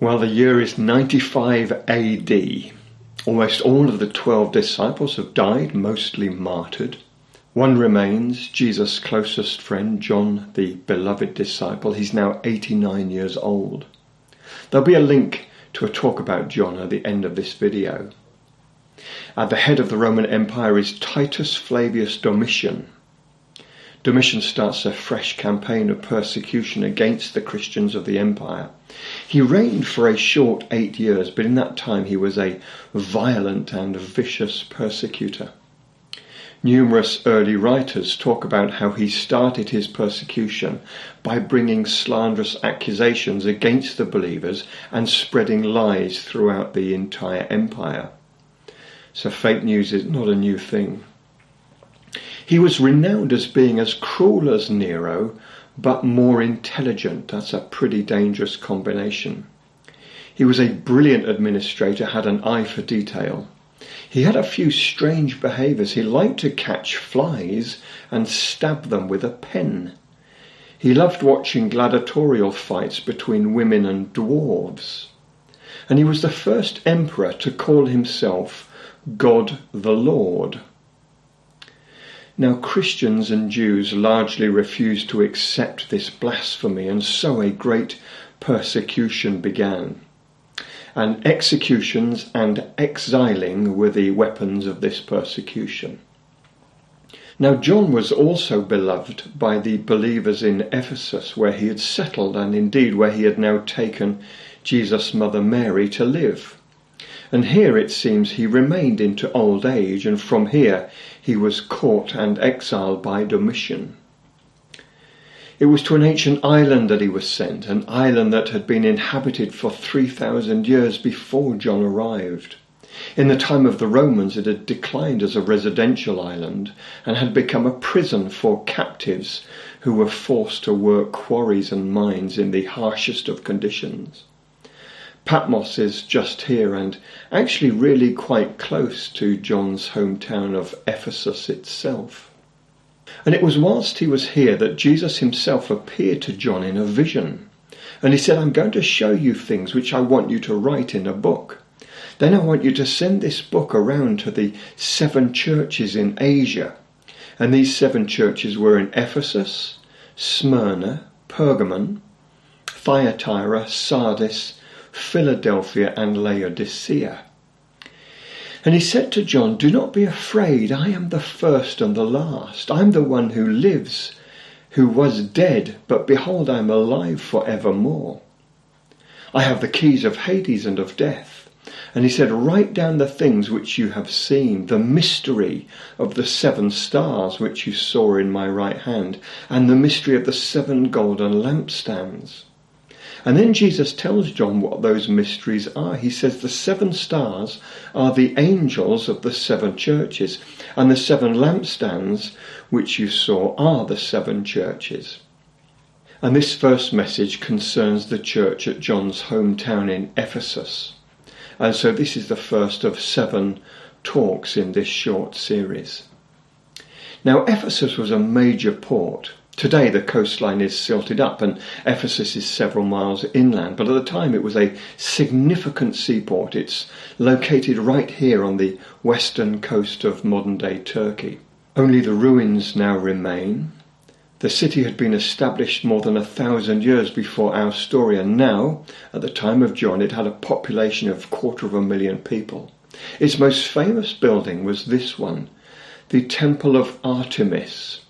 Well, the year is 95 AD. Almost all of the 12 disciples have died, mostly martyred. One remains, Jesus' closest friend, John, the beloved disciple. He's now 89 years old. There'll be a link to a talk about John at the end of this video. At the head of the Roman Empire is Titus Flavius Domitian, Domitian starts a fresh campaign of persecution against the Christians of the empire. He reigned for a short eight years, but in that time he was a violent and vicious persecutor. Numerous early writers talk about how he started his persecution by bringing slanderous accusations against the believers and spreading lies throughout the entire empire. So fake news is not a new thing. He was renowned as being as cruel as Nero, but more intelligent. That's a pretty dangerous combination. He was a brilliant administrator, had an eye for detail. He had a few strange behaviours. He liked to catch flies and stab them with a pen. He loved watching gladiatorial fights between women and dwarves. And he was the first emperor to call himself God the Lord. Now, Christians and Jews largely refused to accept this blasphemy, and so a great persecution began. And executions and exiling were the weapons of this persecution. Now, John was also beloved by the believers in Ephesus, where he had settled, and indeed where he had now taken Jesus' mother Mary to live. And here it seems he remained into old age, and from here he was caught and exiled by Domitian. It was to an ancient island that he was sent, an island that had been inhabited for 3,000 years before John arrived. In the time of the Romans, it had declined as a residential island and had become a prison for captives who were forced to work quarries and mines in the harshest of conditions. Patmos is just here and actually really quite close to John's hometown of Ephesus itself. And it was whilst he was here that Jesus himself appeared to John in a vision. And he said, I'm going to show you things which I want you to write in a book. Then I want you to send this book around to the seven churches in Asia. And these seven churches were in Ephesus, Smyrna, Pergamon, Thyatira, Sardis, Philadelphia, and Laodicea. And he said to John, Do not be afraid, I am the first and the last. I am the one who lives, who was dead, but behold, I am alive for evermore. I have the keys of Hades and of death. And he said, Write down the things which you have seen, the mystery of the seven stars which you saw in my right hand, and the mystery of the seven golden lampstands. And then Jesus tells John what those mysteries are. He says the seven stars are the angels of the seven churches, and the seven lampstands which you saw are the seven churches. And this first message concerns the church at John's hometown in Ephesus. And so this is the first of seven talks in this short series. Now, Ephesus was a major port Today the coastline is silted up and Ephesus is several miles inland, but at the time it was a significant seaport. It's located right here on the western coast of modern day Turkey. Only the ruins now remain. The city had been established more than a thousand years before our story, and now, at the time of John, it had a population of quarter of a million people. Its most famous building was this one, the Temple of Artemis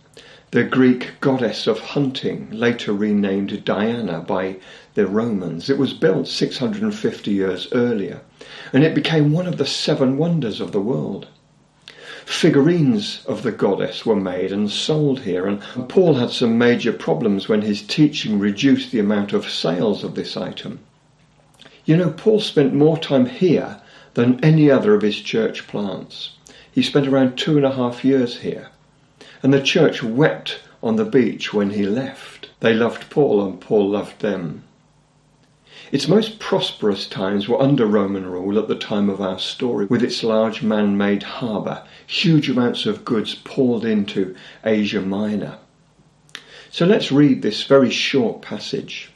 the Greek goddess of hunting, later renamed Diana by the Romans. It was built 650 years earlier, and it became one of the seven wonders of the world. Figurines of the goddess were made and sold here, and Paul had some major problems when his teaching reduced the amount of sales of this item. You know, Paul spent more time here than any other of his church plants. He spent around two and a half years here and the church wept on the beach when he left. They loved Paul and Paul loved them. Its most prosperous times were under Roman rule at the time of our story, with its large man made harbour, huge amounts of goods poured into Asia Minor. So let's read this very short passage.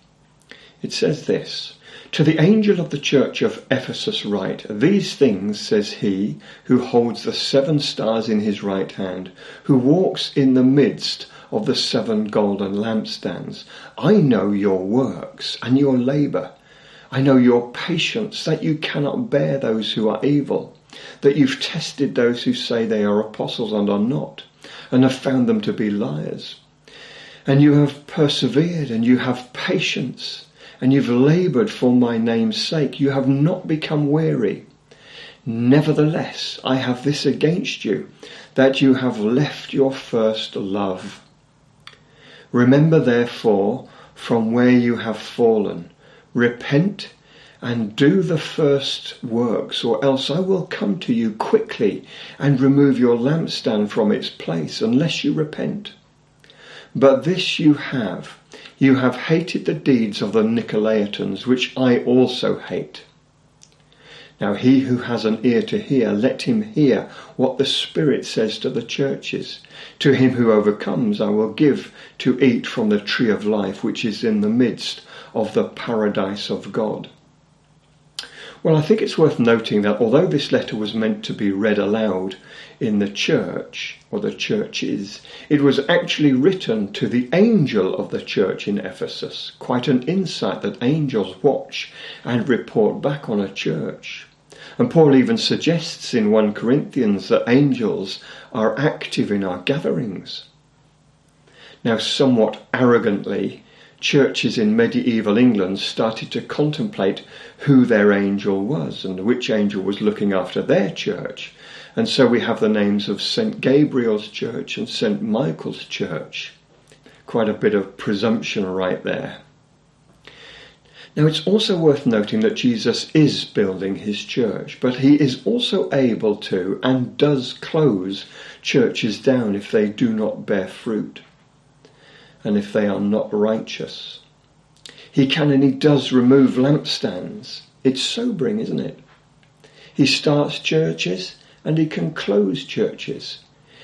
It says this To the angel of the church of Ephesus write, These things says he who holds the seven stars in his right hand, who walks in the midst of the seven golden lampstands. I know your works and your labour. I know your patience, that you cannot bear those who are evil, that you've tested those who say they are apostles and are not, and have found them to be liars. And you have persevered and you have patience and you've laboured for my name's sake. You have not become weary. Nevertheless, I have this against you, that you have left your first love. Remember therefore from where you have fallen. Repent and do the first works, or else I will come to you quickly and remove your lampstand from its place, unless you repent. But this you have you have hated the deeds of the Nicolaitans, which I also hate. Now he who has an ear to hear, let him hear what the Spirit says to the churches. To him who overcomes, I will give to eat from the tree of life, which is in the midst of the paradise of God. Well, I think it's worth noting that although this letter was meant to be read aloud in the church, or the churches, it was actually written to the angel of the church in Ephesus. Quite an insight that angels watch and report back on a church. And Paul even suggests in 1 Corinthians that angels are active in our gatherings. Now, somewhat arrogantly, churches in medieval England started to contemplate who their angel was and which angel was looking after their church. And so we have the names of St. Gabriel's Church and St. Michael's Church. Quite a bit of presumption right there. Now it's also worth noting that Jesus is building his church, but he is also able to and does close churches down if they do not bear fruit and if they are not righteous. He can and he does remove lampstands. It's sobering, isn't it? He starts churches and he can close churches.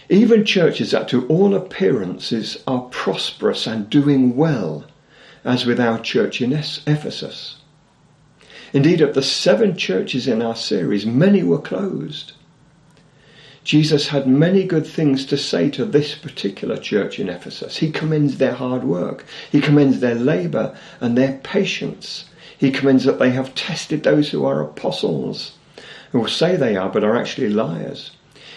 Even churches that to all appearances are prosperous and doing well, as with our church in Ephesus. Indeed, of the seven churches in our series, many were closed. Jesus had many good things to say to this particular church in Ephesus. He commends their hard work, he commends their labour and their patience. He commends that they have tested those who are apostles, who say they are but are actually liars.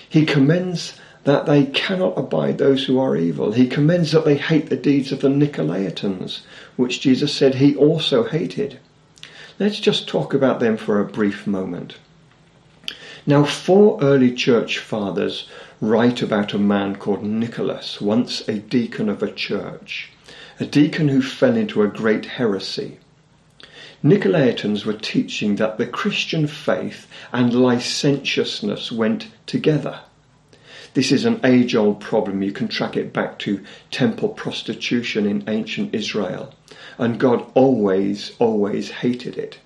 He commends that they cannot abide those who are evil. He commends that they hate the deeds of the Nicolaitans, which Jesus said he also hated. Let's just talk about them for a brief moment. Now, four early church fathers write about a man called Nicholas, once a deacon of a church, a deacon who fell into a great heresy. Nicolaitans were teaching that the Christian faith and licentiousness went together. This is an age old problem. You can track it back to temple prostitution in ancient Israel. And God always, always hated it.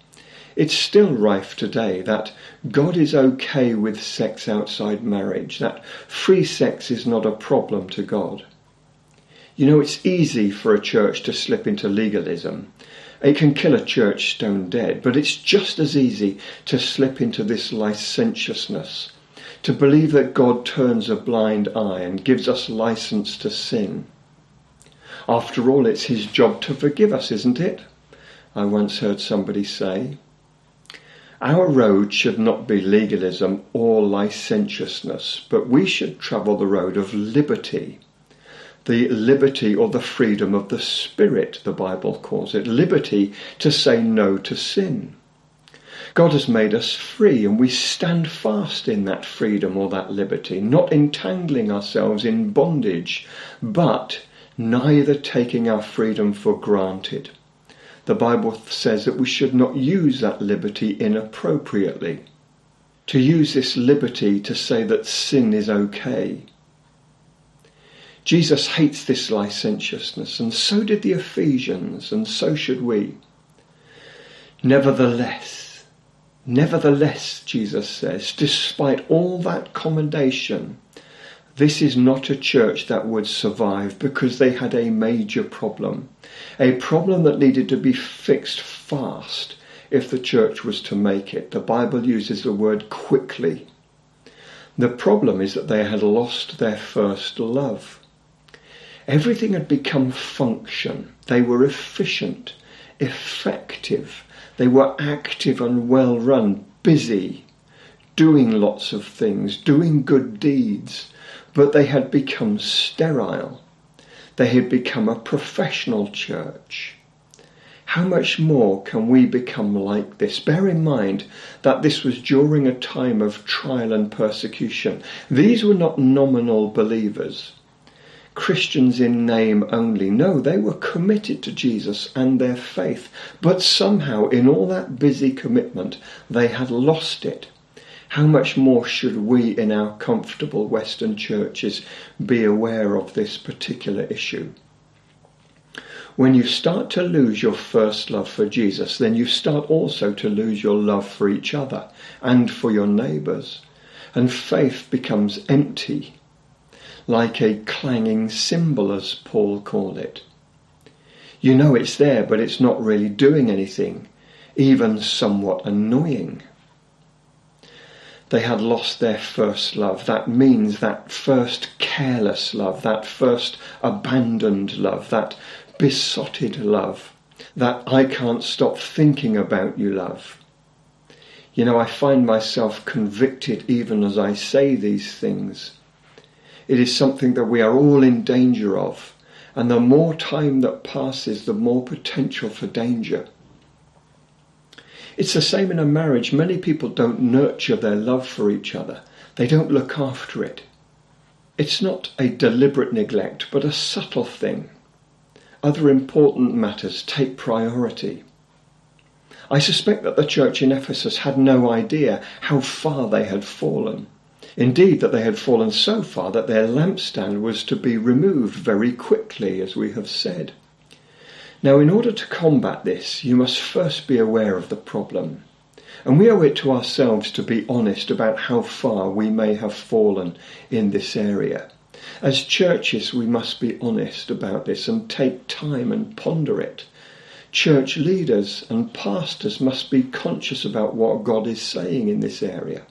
It's still rife today that God is okay with sex outside marriage, that free sex is not a problem to God. You know, it's easy for a church to slip into legalism. It can kill a church stone dead, but it's just as easy to slip into this licentiousness, to believe that God turns a blind eye and gives us license to sin. After all, it's his job to forgive us, isn't it? I once heard somebody say. Our road should not be legalism or licentiousness, but we should travel the road of liberty. The liberty or the freedom of the Spirit, the Bible calls it. Liberty to say no to sin. God has made us free and we stand fast in that freedom or that liberty, not entangling ourselves in bondage, but neither taking our freedom for granted the Bible says that we should not use that liberty inappropriately. To use this liberty to say that sin is okay. Jesus hates this licentiousness, and so did the Ephesians, and so should we. Nevertheless, nevertheless, Jesus says, despite all that commendation, this is not a church that would survive because they had a major problem, a problem that needed to be fixed fast, if the church was to make it. The Bible uses the word quickly. The problem is that they had lost their first love. Everything had become function. They were efficient, effective. They were active and well run, busy, doing lots of things, doing good deeds. But they had become sterile. They had become a professional church. How much more can we become like this? Bear in mind that this was during a time of trial and persecution. These were not nominal believers, Christians in name only. No, they were committed to Jesus and their faith. But somehow, in all that busy commitment, they had lost it. How much more should we in our comfortable Western churches be aware of this particular issue? When you start to lose your first love for Jesus, then you start also to lose your love for each other and for your neighbours. And faith becomes empty, like a clanging cymbal, as Paul called it. You know it's there, but it's not really doing anything, even somewhat annoying. They had lost their first love. That means that first careless love, that first abandoned love, that besotted love, that I can't stop thinking about you love. You know, I find myself convicted even as I say these things. It is something that we are all in danger of, and the more time that passes, the more potential for danger. It's the same in a marriage. Many people don't nurture their love for each other. They don't look after it. It's not a deliberate neglect, but a subtle thing other important matters take priority. I suspect that the church in Ephesus had no idea how far they had fallen. Indeed, that they had fallen so far that their lampstand was to be removed very quickly, as we have said. Now, in order to combat this, you must first be aware of the problem. And we owe it to ourselves to be honest about how far we may have fallen in this area. As churches, we must be honest about this and take time and ponder it. Church leaders and pastors must be conscious about what God is saying in this area.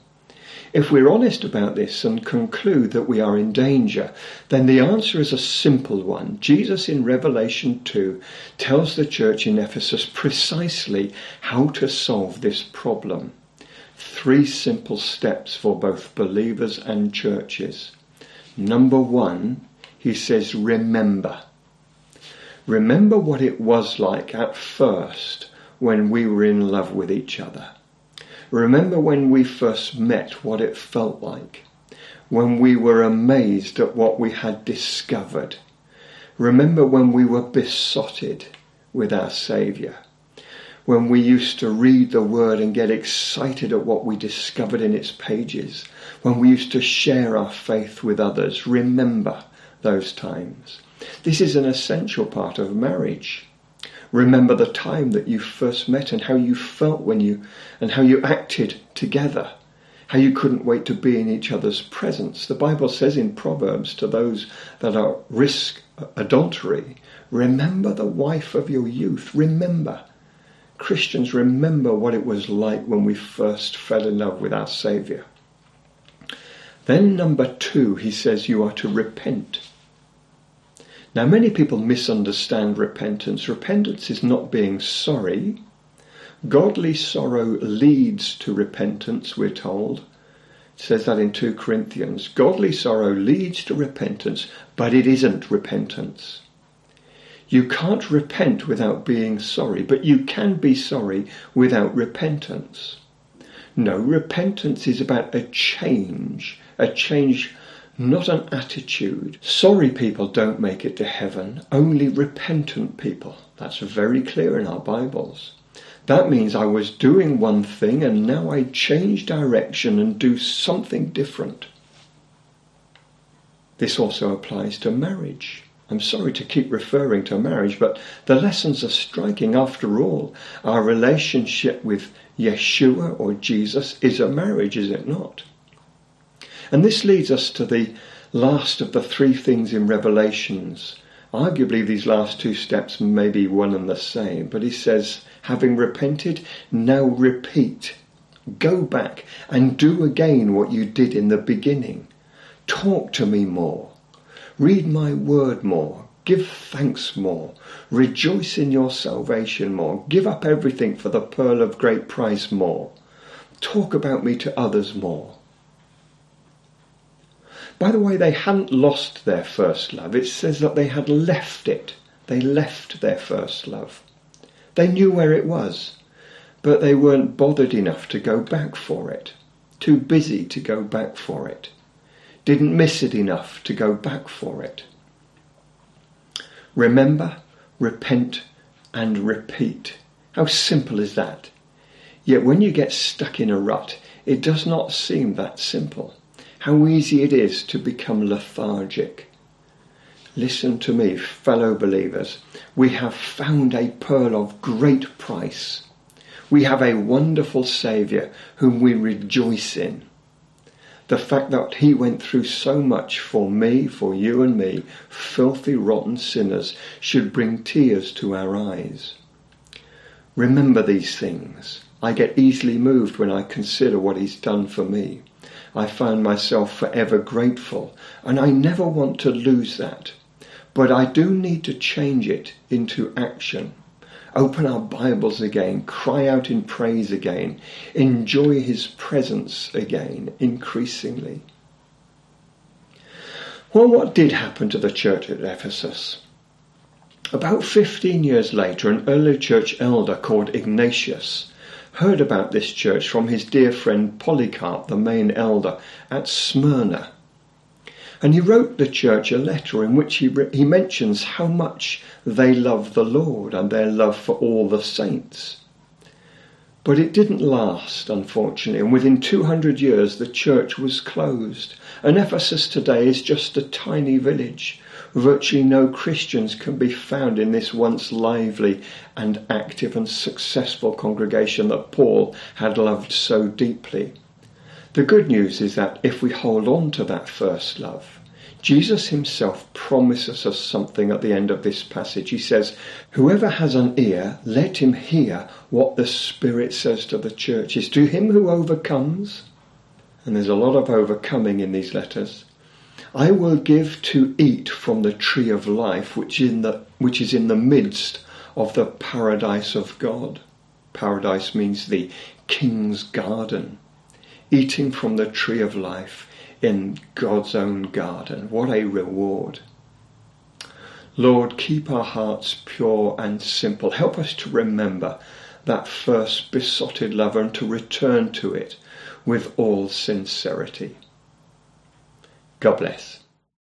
If we're honest about this and conclude that we are in danger, then the answer is a simple one. Jesus in Revelation 2 tells the church in Ephesus precisely how to solve this problem. Three simple steps for both believers and churches. Number one, he says, remember. Remember what it was like at first when we were in love with each other. Remember when we first met what it felt like, when we were amazed at what we had discovered. Remember when we were besotted with our Saviour, when we used to read the Word and get excited at what we discovered in its pages, when we used to share our faith with others. Remember those times. This is an essential part of marriage. Remember the time that you first met and how you felt when you and how you acted together. How you couldn't wait to be in each other's presence. The Bible says in Proverbs to those that are risk uh, adultery, remember the wife of your youth. Remember. Christians, remember what it was like when we first fell in love with our Saviour. Then, number two, he says you are to repent. Now, many people misunderstand repentance. Repentance is not being sorry. Godly sorrow leads to repentance, we're told. It says that in 2 Corinthians. Godly sorrow leads to repentance, but it isn't repentance. You can't repent without being sorry, but you can be sorry without repentance. No, repentance is about a change, a change, not an attitude. Sorry people don't make it to heaven, only repentant people. That's very clear in our Bibles. That means I was doing one thing and now I change direction and do something different. This also applies to marriage. I'm sorry to keep referring to marriage, but the lessons are striking. After all, our relationship with Yeshua or Jesus is a marriage, is it not? And this leads us to the last of the three things in Revelations. Arguably, these last two steps may be one and the same, but he says, Having repented, now repeat. Go back and do again what you did in the beginning. Talk to me more. Read my word more. Give thanks more. Rejoice in your salvation more. Give up everything for the pearl of great price more. Talk about me to others more. By the way, they hadn't lost their first love. It says that they had left it. They left their first love. They knew where it was, but they weren't bothered enough to go back for it. Too busy to go back for it. Didn't miss it enough to go back for it. Remember, repent, and repeat. How simple is that? Yet when you get stuck in a rut, it does not seem that simple. How easy it is to become lethargic. Listen to me, fellow believers. We have found a pearl of great price. We have a wonderful Saviour whom we rejoice in. The fact that He went through so much for me, for you and me, filthy, rotten sinners, should bring tears to our eyes. Remember these things. I get easily moved when I consider what He's done for me. I find myself forever grateful, and I never want to lose that. But I do need to change it into action. Open our Bibles again, cry out in praise again, enjoy His presence again increasingly. Well, what did happen to the church at Ephesus? About 15 years later, an early church elder called Ignatius heard about this church from his dear friend Polycarp, the main elder at Smyrna. And he wrote the church a letter in which he, re- he mentions how much they love the Lord and their love for all the saints. But it didn't last, unfortunately, and within 200 years the church was closed. And Ephesus today is just a tiny village Virtually no Christians can be found in this once lively and active and successful congregation that Paul had loved so deeply. The good news is that if we hold on to that first love, Jesus himself promises us something at the end of this passage. He says, Whoever has an ear, let him hear what the Spirit says to the churches. To him who overcomes, and there's a lot of overcoming in these letters, I will give to eat from the tree of life, which, in the, which is in the midst of the paradise of God. Paradise means the king's garden. Eating from the tree of life in God's own garden. What a reward. Lord, keep our hearts pure and simple. Help us to remember that first besotted love and to return to it with all sincerity. God bless.